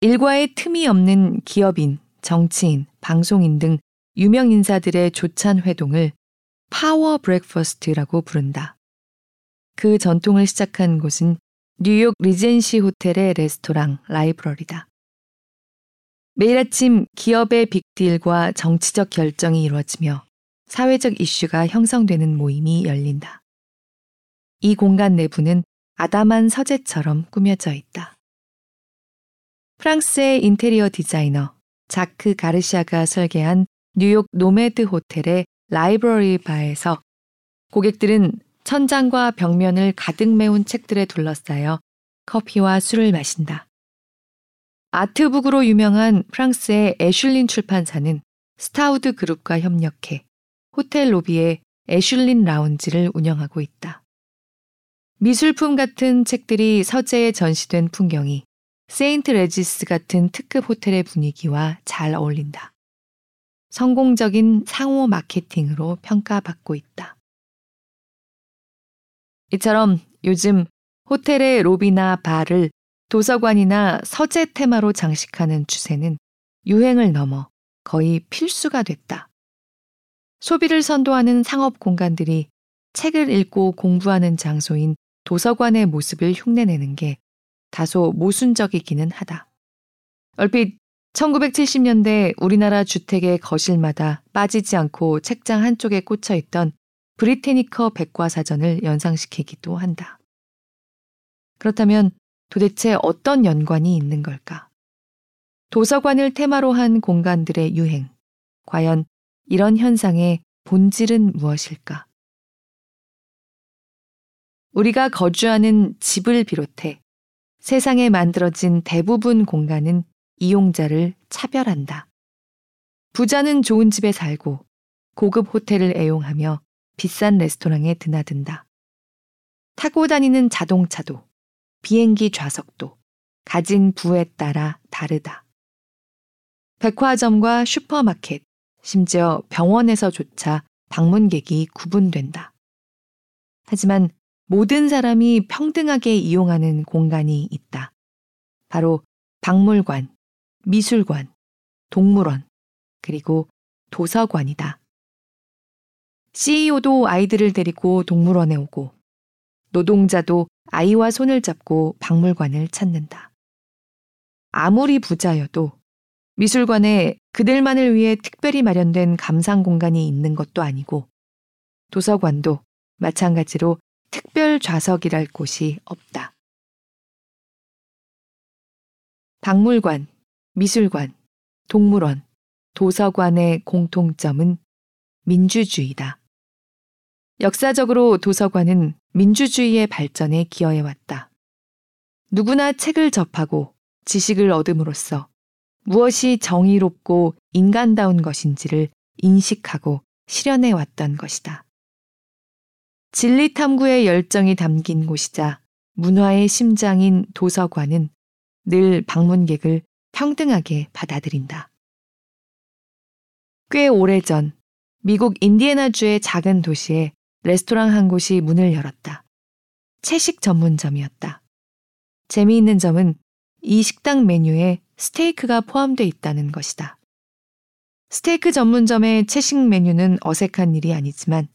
일과에 틈이 없는 기업인, 정치인, 방송인 등 유명 인사들의 조찬 회동을 power breakfast라고 부른다. 그 전통을 시작한 곳은 뉴욕 리젠시 호텔의 레스토랑 라이브러리다. 매일 아침 기업의 빅딜과 정치적 결정이 이루어지며 사회적 이슈가 형성되는 모임이 열린다. 이 공간 내부는 아담한 서재처럼 꾸며져 있다. 프랑스의 인테리어 디자이너 자크 가르시아가 설계한 뉴욕 노메드 호텔의 라이브러리 바에서 고객들은 천장과 벽면을 가득 메운 책들에 둘러싸여 커피와 술을 마신다. art book으로 유명한 프랑스의 애슐린 출판사는 스타우드 그룹과 협력해 호텔 로비에 애슐린 라운지를 운영하고 있다. 미술품 같은 책들이 서재에 전시된 풍경이 세인트 레지스 같은 특급 호텔의 분위기와 잘 어울린다. 성공적인 상호 마케팅으로 평가받고 있다. 이처럼 요즘 호텔의 로비나 바를 도서관이나 서재 테마로 장식하는 추세는 유행을 넘어 거의 필수가 됐다. 소비를 선도하는 상업 공간들이 책을 읽고 공부하는 장소인 도서관의 모습을 흉내내는 게 다소 모순적이기는 하다. 얼핏 1970년대 우리나라 주택의 거실마다 빠지지 않고 책장 한쪽에 꽂혀 있던 브리테니커 백과사전을 연상시키기도 한다. 그렇다면 도대체 어떤 연관이 있는 걸까? 도서관을 테마로 한 공간들의 유행. 과연 이런 현상의 본질은 무엇일까? 우리가 거주하는 집을 비롯해 세상에 만들어진 대부분 공간은 이용자를 차별한다. 부자는 좋은 집에 살고 고급 호텔을 애용하며 비싼 레스토랑에 드나든다. 타고 다니는 자동차도 비행기 좌석도 가진 부에 따라 다르다. 백화점과 슈퍼마켓, 심지어 병원에서조차 방문객이 구분된다. 하지만 모든 사람이 평등하게 이용하는 공간이 있다. 바로 박물관, 미술관, 동물원, 그리고 도서관이다. CEO도 아이들을 데리고 동물원에 오고, 노동자도 아이와 손을 잡고 박물관을 찾는다. 아무리 부자여도 미술관에 그들만을 위해 특별히 마련된 감상 공간이 있는 것도 아니고, 도서관도 마찬가지로 특별 좌석이랄 곳이 없다. 박물관, 미술관, 동물원, 도서관의 공통점은 민주주의다. 역사적으로 도서관은 민주주의의 발전에 기여해왔다. 누구나 책을 접하고 지식을 얻음으로써 무엇이 정의롭고 인간다운 것인지를 인식하고 실현해 왔던 것이다. 진리 탐구의 열정이 담긴 곳이자 문화의 심장인 도서관은 늘 방문객을 평등하게 받아들인다. 꽤 오래전 미국 인디애나주의 작은 도시에 레스토랑 한 곳이 문을 열었다. 채식 전문점이었다. 재미있는 점은 이 식당 메뉴에 스테이크가 포함되어 있다는 것이다. 스테이크 전문점의 채식 메뉴는 어색한 일이 아니지만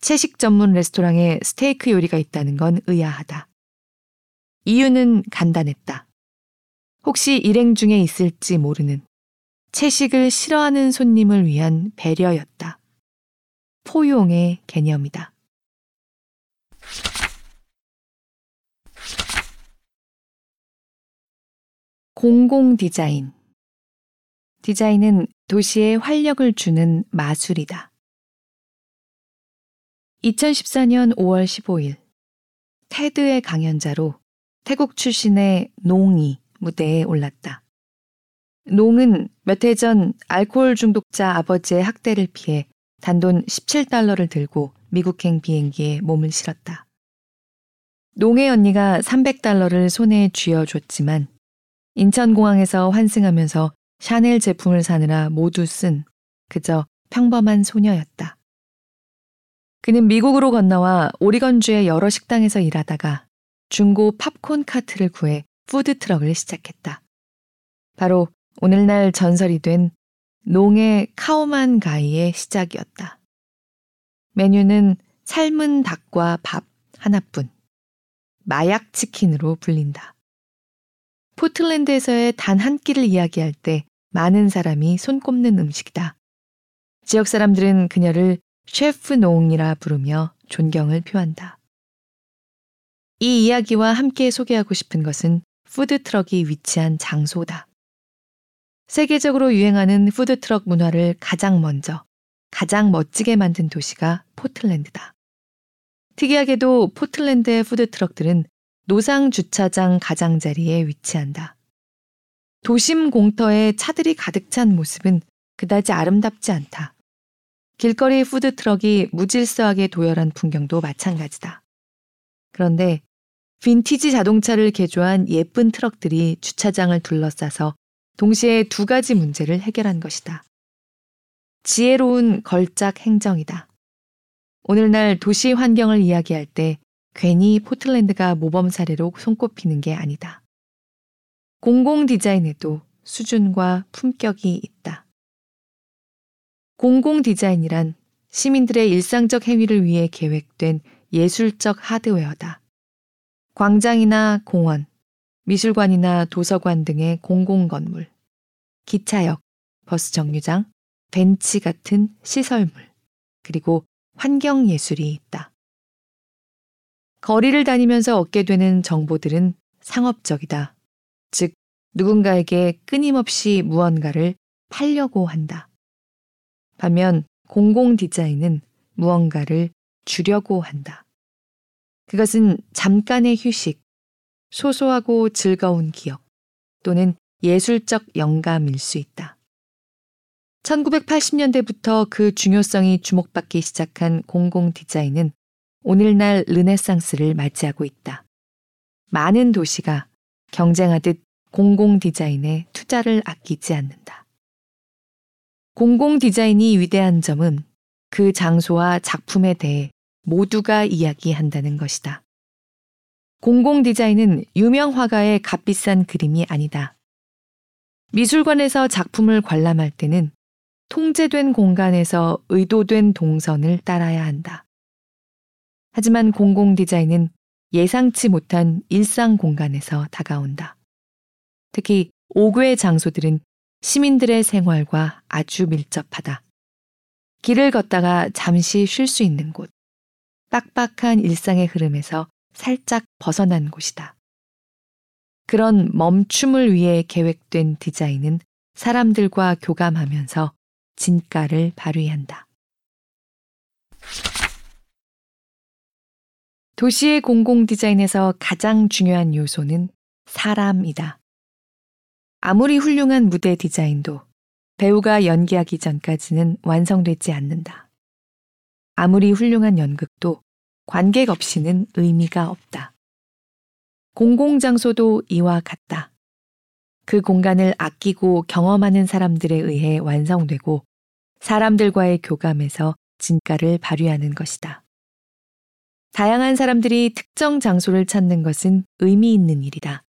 채식 전문 레스토랑에 스테이크 요리가 있다는 건 의아하다. 이유는 간단했다. 혹시 일행 중에 있을지 모르는 채식을 싫어하는 손님을 위한 배려였다. 포용의 개념이다. 공공 디자인. 디자인은 도시에 활력을 주는 마술이다. 2014년 5월 15일 테드의 강연자로 태국 출신의 농이 무대에 올랐다. 농은 몇 해 전 알코올 중독자 아버지의 학대를 피해 단돈 17달러를 들고 미국행 비행기에 몸을 실었다. 농의 언니가 300달러를 손에 쥐어줬지만 인천공항에서 환승하면서 샤넬 제품을 사느라 모두 쓴 그저 평범한 소녀였다. 그는 미국으로 건너와 오리건주의 여러 식당에서 일하다가 중고 팝콘 카트를 구해 푸드트럭을 시작했다. 바로 오늘날 전설이 된 농의 카오만 가이의 시작이었다. 메뉴는 삶은 닭과 밥 하나뿐. 마약 치킨으로 불린다. 포틀랜드에서의 단 한 끼를 이야기할 때 많은 사람이 손꼽는 음식이다. 지역 사람들은 그녀를 셰프 농이라 부르며 존경을 표한다. 이 이야기와 함께 소개하고 싶은 것은 푸드트럭이 위치한 장소다. 세계적으로 유행하는 푸드트럭 문화를 가장 먼저, 가장 멋지게 만든 도시가 포틀랜드다. 특이하게도 포틀랜드의 푸드트럭들은 노상 주차장 가장자리에 위치한다. 도심 공터에 차들이 가득 찬 모습은 그다지 아름답지 않다. 길거리 푸드트럭이 무질서하게 도열한 풍경도 마찬가지다. 그런데 빈티지 자동차를 개조한 예쁜 트럭들이 주차장을 둘러싸서 동시에 두 가지 문제를 해결한 것이다. 지혜로운 걸작 행정이다. 오늘날 도시 환경을 이야기할 때 괜히 포틀랜드가 모범 사례로 손꼽히는 게 아니다. 공공 디자인에도 수준과 품격이 있다. 공공 디자인이란 시민들의 일상적 행위를 위해 계획된 예술적 하드웨어다. 광장이나 공원, 미술관이나 도서관 등의 공공건물, 기차역, 버스 정류장, 벤치 같은 시설물, 그리고 환경예술이 있다. 거리를 다니면서 얻게 되는 정보들은 상업적이다. 즉, 누군가에게 끊임없이 무언가를 팔려고 한다. 반면 공공 디자인은 무언가를 주려고 한다. 그것은 잠깐의 휴식, 소소하고 즐거운 기억 또는 예술적 영감일 수 있다. 1980년대부터 그 중요성이 주목받기 시작한 공공 디자인은 오늘날 르네상스를 맞이하고 있다. 많은 도시가 경쟁하듯 공공 디자인에 투자를 아끼지 않는다. 공공 디자인이 위대한 점은 그 장소와 작품에 대해 모두가 이야기한다는 것이다. 공공 디자인은 유명 화가의 값비싼 그림이 아니다. 미술관에서 작품을 관람할 때는 통제된 공간에서 의도된 동선을 따라야 한다. 하지만 공공 디자인은 예상치 못한 일상 공간에서 다가온다. 특히 오교의 장소들은 시민들의 생활과 아주 밀접하다. 길을 걷다가 잠시 쉴 수 있는 곳, 빡빡한 일상의 흐름에서 살짝 벗어난 곳이다. 그런 멈춤을 위해 계획된 디자인은 사람들과 교감하면서 진가를 발휘한다. 도시의 공공 디자인에서 가장 중요한 요소는 사람이다. 아무리 훌륭한 무대 디자인도 배우가 연기하기 전까지는 완성되지 않는다. 아무리 훌륭한 연극도 관객 없이는 의미가 없다. 공공장소도 이와 같다. 그 공간을 아끼고 경험하는 사람들에 의해 완성되고 사람들과의 교감에서 진가를 발휘하는 것이다. 다양한 사람들이 특정 장소를 찾는 것은 의미 있는 일이다.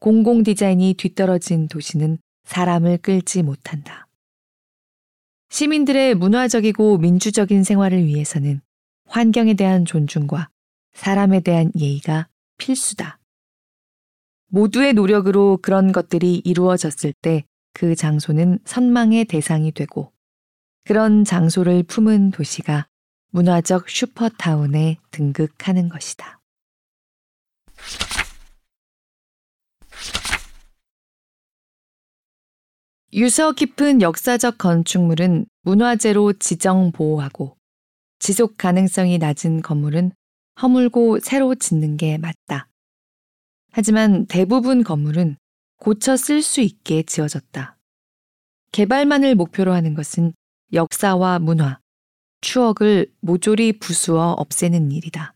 공공 디자인이 뒤떨어진 도시는 사람을 끌지 못한다. 시민들의 문화적이고 민주적인 생활을 위해서는 환경에 대한 존중과 사람에 대한 예의가 필수다. 모두의 노력으로 그런 것들이 이루어졌을 때 그 장소는 선망의 대상이 되고 그런 장소를 품은 도시가 문화적 슈퍼타운에 등극하는 것이다. 유서 깊은 역사적 건축물은 문화재로 지정 보호하고 지속 가능성이 낮은 건물은 허물고 새로 짓는 게 맞다. 하지만 대부분 건물은 고쳐 쓸 수 있게 지어졌다. 개발만을 목표로 하는 것은 역사와 문화, 추억을 모조리 부수어 없애는 일이다.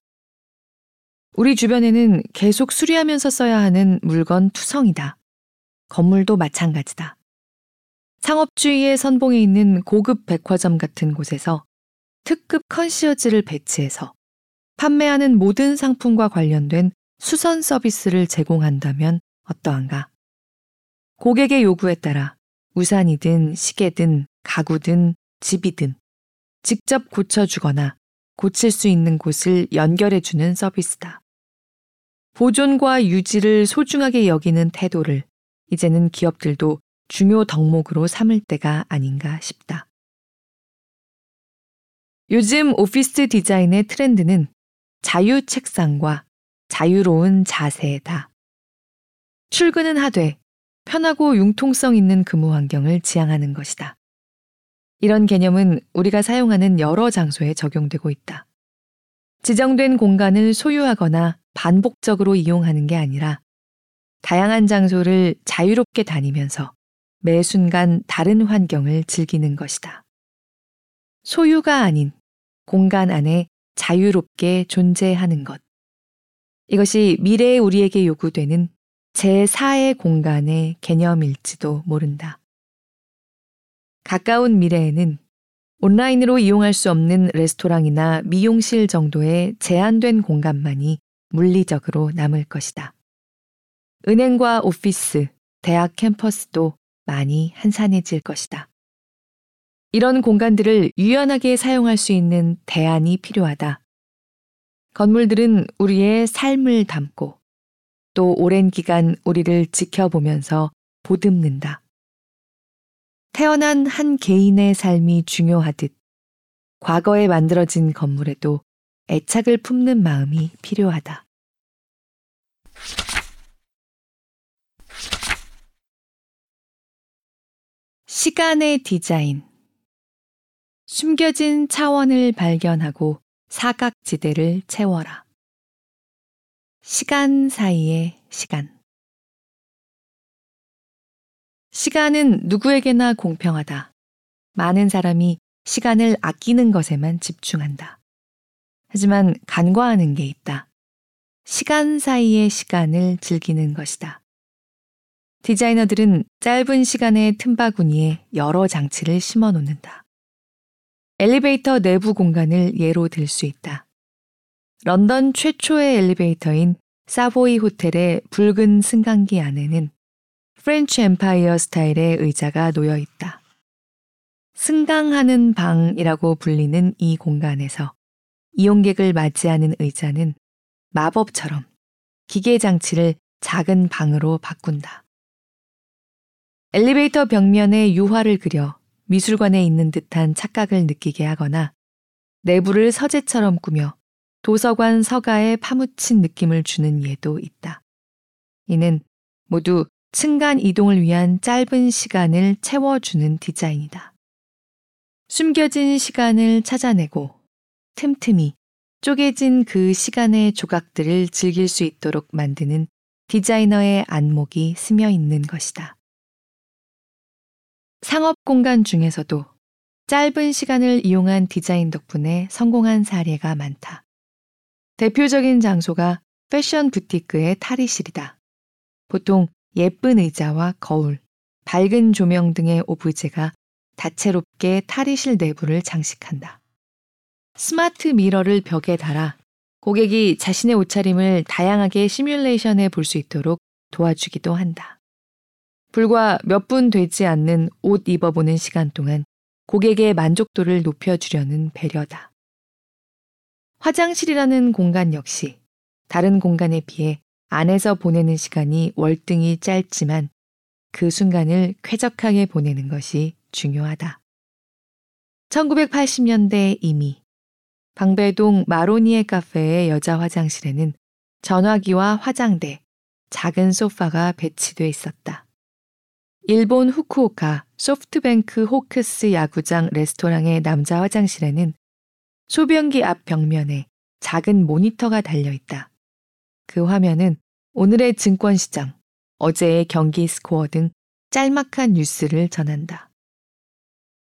우리 주변에는 계속 수리하면서 써야 하는 물건 투성이다. 건물도 마찬가지다. 상업주의의 선봉에 있는 고급 백화점 같은 곳에서 특급 컨시어지를 배치해서 판매하는 모든 상품과 관련된 수선 서비스를 제공한다면 어떠한가? 고객의 요구에 따라 우산이든 시계든 가구든 집이든 직접 고쳐주거나 고칠 수 있는 곳을 연결해주는 서비스다. 보존과 유지를 소중하게 여기는 태도를 이제는 기업들도 중요 덕목으로 삼을 때가 아닌가 싶다. 요즘 오피스 디자인의 트렌드는 자유 책상과 자유로운 자세다. 출근은 하되 편하고 융통성 있는 근무 환경을 지향하는 것이다. 이런 개념은 우리가 사용하는 여러 장소에 적용되고 있다. 지정된 공간을 소유하거나 반복적으로 이용하는 게 아니라 다양한 장소를 자유롭게 다니면서 매 순간 다른 환경을 즐기는 것이다. 소유가 아닌 공간 안에 자유롭게 존재하는 것. 이것이 미래의 우리에게 요구되는 제4의 공간의 개념일지도 모른다. 가까운 미래에는 온라인으로 이용할 수 없는 레스토랑이나 미용실 정도의 제한된 공간만이 물리적으로 남을 것이다. 은행과 오피스, 대학 캠퍼스도 많이 한산해질 것이다. 이런 공간들을 유연하게 사용할 수 있는 대안이 필요하다. 건물들은 우리의 삶을 담고 또 오랜 기간 우리를 지켜보면서 보듬는다. 태어난 한 개인의 삶이 중요하듯 과거에 만들어진 건물에도 애착을 품는 마음이 필요하다. 시간의 디자인 숨겨진 차원을 발견하고 사각지대를 채워라. 시간 사이의 시간. 시간은 누구에게나 공평하다. 많은 사람이 시간을 아끼는 것에만 집중한다. 하지만 간과하는 게 있다. 시간 사이의 시간을 즐기는 것이다. 디자이너들은 짧은 시간의 틈바구니에 여러 장치를 심어 놓는다. 엘리베이터 내부 공간을 예로 들 수 있다. 런던 최초의 엘리베이터인 사보이 호텔의 붉은 승강기 안에는 French Empire 스타일의 의자가 놓여 있다. 승강하는 방이라고 불리는 이 공간에서 이용객을 맞이하는 의자는 마법처럼 기계 장치를 작은 방으로 바꾼다. 엘리베이터 벽면에 유화를 그려 미술관에 있는 듯한 착각을 느끼게 하거나 내부를 서재처럼 꾸며 도서관 서가에 파묻힌 느낌을 주는 예도 있다. 이는 모두 층간 이동을 위한 짧은 시간을 채워주는 디자인이다. 숨겨진 시간을 찾아내고 틈틈이 쪼개진 그 시간의 조각들을 즐길 수 있도록 만드는 디자이너의 안목이 스며 있는 것이다. 상업 공간 중에서도 짧은 시간을 이용한 디자인 덕분에 성공한 사례가 많다. 대표적인 장소가 패션 부티크의 탈의실이다. 보통 예쁜 의자와 거울, 밝은 조명 등의 오브제가 다채롭게 탈의실 내부를 장식한다. 스마트 미러를 벽에 달아 고객이 자신의 옷차림을 다양하게 시뮬레이션해 볼 수 있도록 도와주기도 한다. 불과 몇 분 되지 않는 옷 입어보는 시간 동안 고객의 만족도를 높여주려는 배려다. 화장실이라는 공간 역시 다른 공간에 비해 안에서 보내는 시간이 월등히 짧지만 그 순간을 쾌적하게 보내는 것이 중요하다. 1980년대 이미 방배동 마로니에 카페의 여자 화장실에는 전화기와 화장대, 작은 소파가 배치돼 있었다. 일본 후쿠오카 소프트뱅크 호크스 야구장 레스토랑의 남자 화장실에는 소변기 앞 벽면에 작은 모니터가 달려 있다. 그 화면은 오늘의 증권시장, 어제의 경기 스코어 등 짤막한 뉴스를 전한다.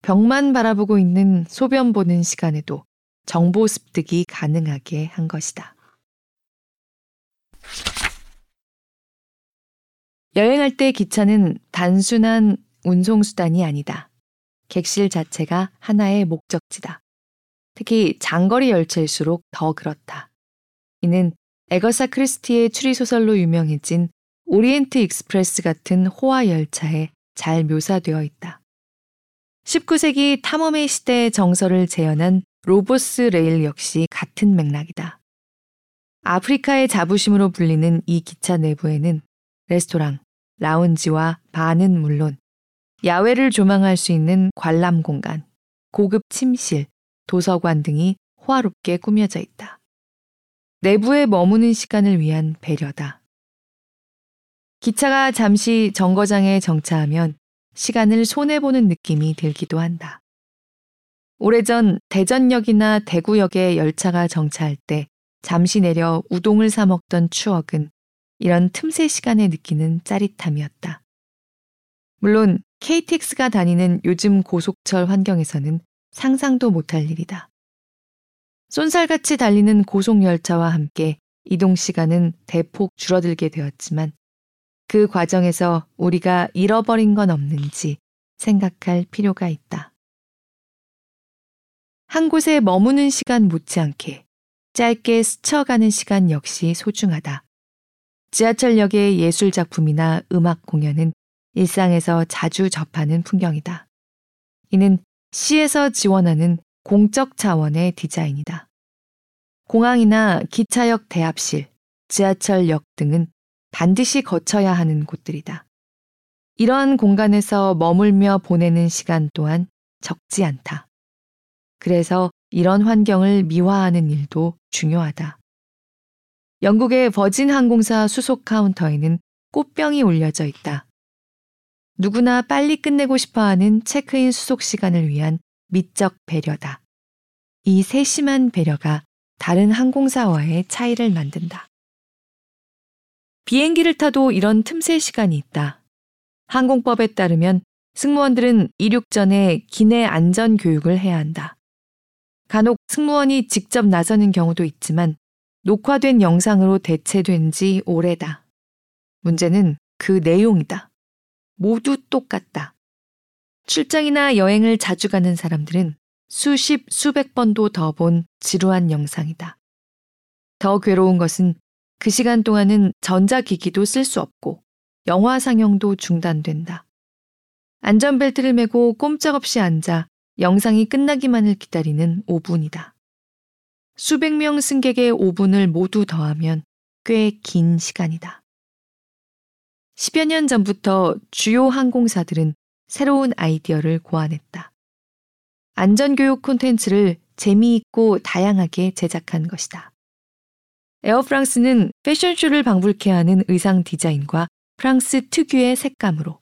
벽만 바라보고 있는 소변 보는 시간에도 정보 습득이 가능하게 한 것이다. 여행할 때 기차는 단순한 운송수단이 아니다. 객실 자체가 하나의 목적지다. 특히 장거리 열차일수록 더 그렇다. 이는 에거사 크리스티의 추리소설로 유명해진 오리엔트 익스프레스 같은 호화 열차에 잘 묘사되어 있다. 19세기 탐험의 시대의 정서를 재현한 로보스 레일 역시 같은 맥락이다. 아프리카의 자부심으로 불리는 이 기차 내부에는 레스토랑, 라운지와 바는 물론 야외를 조망할 수 있는 관람 공간, 고급 침실, 도서관 등이 호화롭게 꾸며져 있다. 내부에 머무는 시간을 위한 배려다. 기차가 잠시 정거장에 정차하면 시간을 손해보는 느낌이 들기도 한다. 오래전 대전역이나 대구역에 열차가 정차할 때 잠시 내려 우동을 사 먹던 추억은 이런 틈새 시간에 느끼는 짜릿함이었다. 물론 KTX가 다니는 요즘 고속철 환경에서는 상상도 못할 일이다. 쏜살같이 달리는 고속열차와 함께 이동 시간은 대폭 줄어들게 되었지만 그 과정에서 우리가 잃어버린 건 없는지 생각할 필요가 있다. 한 곳에 머무는 시간 못지않게 짧게 스쳐가는 시간 역시 소중하다. 지하철역의 예술 작품이나 음악 공연은 일상에서 자주 접하는 풍경이다. 이는 시에서 지원하는 공적 차원의 디자인이다. 공항이나 기차역 대합실, 지하철역 등은 반드시 거쳐야 하는 곳들이다. 이러한 공간에서 머물며 보내는 시간 또한 적지 않다. 그래서 이런 환경을 미화하는 일도 중요하다. 영국의 버진 항공사 수속 카운터에는 꽃병이 올려져 있다. 누구나 빨리 끝내고 싶어 하는 체크인 수속 시간을 위한 미적 배려다. 이 세심한 배려가 다른 항공사와의 차이를 만든다. 비행기를 타도 이런 틈새 시간이 있다. 항공법에 따르면 승무원들은 이륙 전에 기내 안전 교육을 해야 한다. 간혹 승무원이 직접 나서는 경우도 있지만 녹화된 영상으로 대체된 지 오래다. 문제는 그 내용이다. 모두 똑같다. 출장이나 여행을 자주 가는 사람들은 수십, 수백 번도 더 본 지루한 영상이다. 더 괴로운 것은 그 시간 동안은 전자기기도 쓸 수 없고 영화 상영도 중단된다. 안전벨트를 매고 꼼짝없이 앉아 영상이 끝나기만을 기다리는 5분이다. 수백 명 승객의 5분을 모두 더하면 꽤 긴 시간이다. 10여 년 전부터 주요 항공사들은 새로운 아이디어를 고안했다. 안전교육 콘텐츠를 재미있고 다양하게 제작한 것이다. 에어프랑스는 패션쇼를 방불케 하는 의상 디자인과 프랑스 특유의 색감으로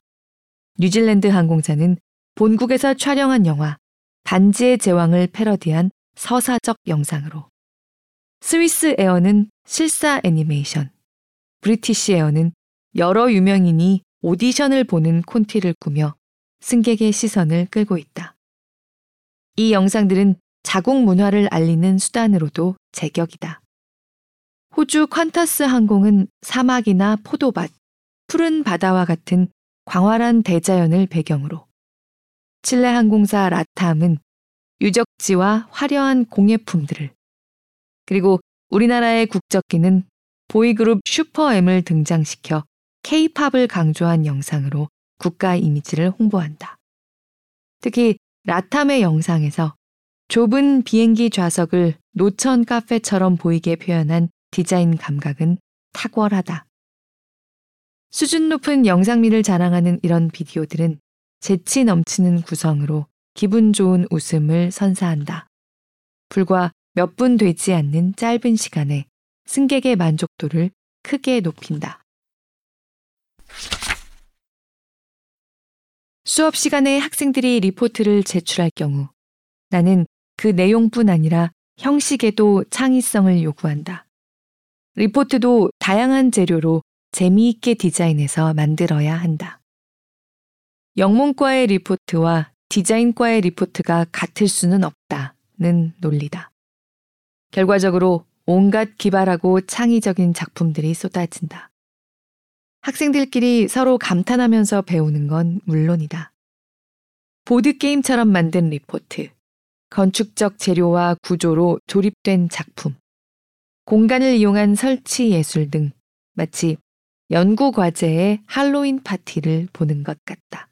뉴질랜드 항공사는 본국에서 촬영한 영화 반지의 제왕을 패러디한 서사적 영상으로 스위스 에어는 실사 애니메이션 브리티시 에어는 여러 유명인이 오디션을 보는 콘티를 꾸며 승객의 시선을 끌고 있다. 이 영상들은 자국 문화를 알리는 수단으로도 제격이다. 호주 퀀터스 항공은 사막이나 포도밭, 푸른 바다와 같은 광활한 대자연을 배경으로, 칠레 항공사 라탐은 유적지와 화려한 공예품들을, 그리고 우리나라의 국적기는 보이그룹 슈퍼엠을 등장시켜 케이팝을 강조한 영상으로 국가 이미지를 홍보한다. 특히 라탐의 영상에서 좁은 비행기 좌석을 노천 카페처럼 보이게 표현한 디자인 감각은 탁월하다. 수준 높은 영상미를 자랑하는 이런 비디오들은 재치 넘치는 구성으로 기분 좋은 웃음을 선사한다. 불과 몇 분 되지 않는 짧은 시간에 승객의 만족도를 크게 높인다. 수업 시간에 학생들이 리포트를 제출할 경우 나는 그 내용뿐 아니라 형식에도 창의성을 요구한다. 리포트도 다양한 재료로 재미있게 디자인해서 만들어야 한다. 영문과의 리포트와 디자인과의 리포트가 같을 수는 없다는 논리다. 결과적으로 온갖 기발하고 창의적인 작품들이 쏟아진다. 학생들끼리 서로 감탄하면서 배우는 건 물론이다. 보드게임처럼 만든 리포트, 건축적 재료와 구조로 조립된 작품, 공간을 이용한 설치 예술 등 마치 연구 과제의 할로윈 파티를 보는 것 같다.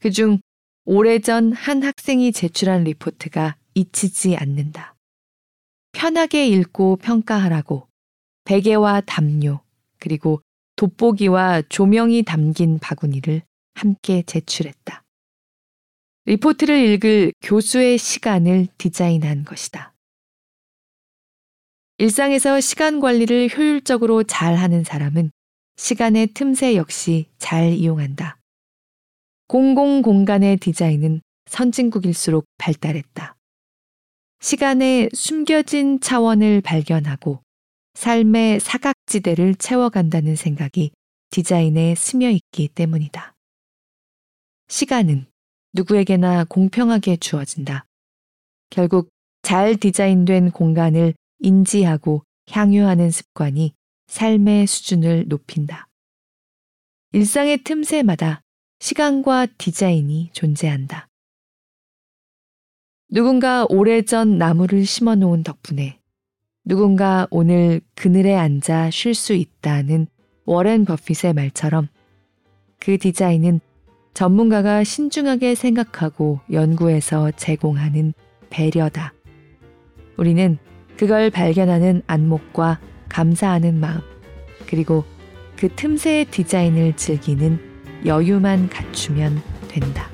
그중 오래전 한 학생이 제출한 리포트가 잊히지 않는다. 편하게 읽고 평가하라고 베개와 담요 그리고 돋보기와 조명이 담긴 바구니를 함께 제출했다. 리포트를 읽을 교수의 시간을 디자인한 것이다. 일상에서 시간 관리를 효율적으로 잘 하는 사람은 시간의 틈새 역시 잘 이용한다. 공공 공간의 디자인은 선진국일수록 발달했다. 시간의 숨겨진 차원을 발견하고 삶의 사각지대를 채워간다는 생각이 디자인에 스며 있기 때문이다. 시간은 누구에게나 공평하게 주어진다. 결국 잘 디자인된 공간을 인지하고 향유하는 습관이 삶의 수준을 높인다. 일상의 틈새마다 시간과 디자인이 존재한다. 누군가 오래전 나무를 심어 놓은 덕분에 누군가 오늘 그늘에 앉아 쉴 수 있다는 워렌 버핏의 말처럼 그 디자인은 전문가가 신중하게 생각하고 연구해서 제공하는 배려다. 우리는 그걸 발견하는 안목과 감사하는 마음, 그리고 그 틈새의 디자인을 즐기는 여유만 갖추면 된다.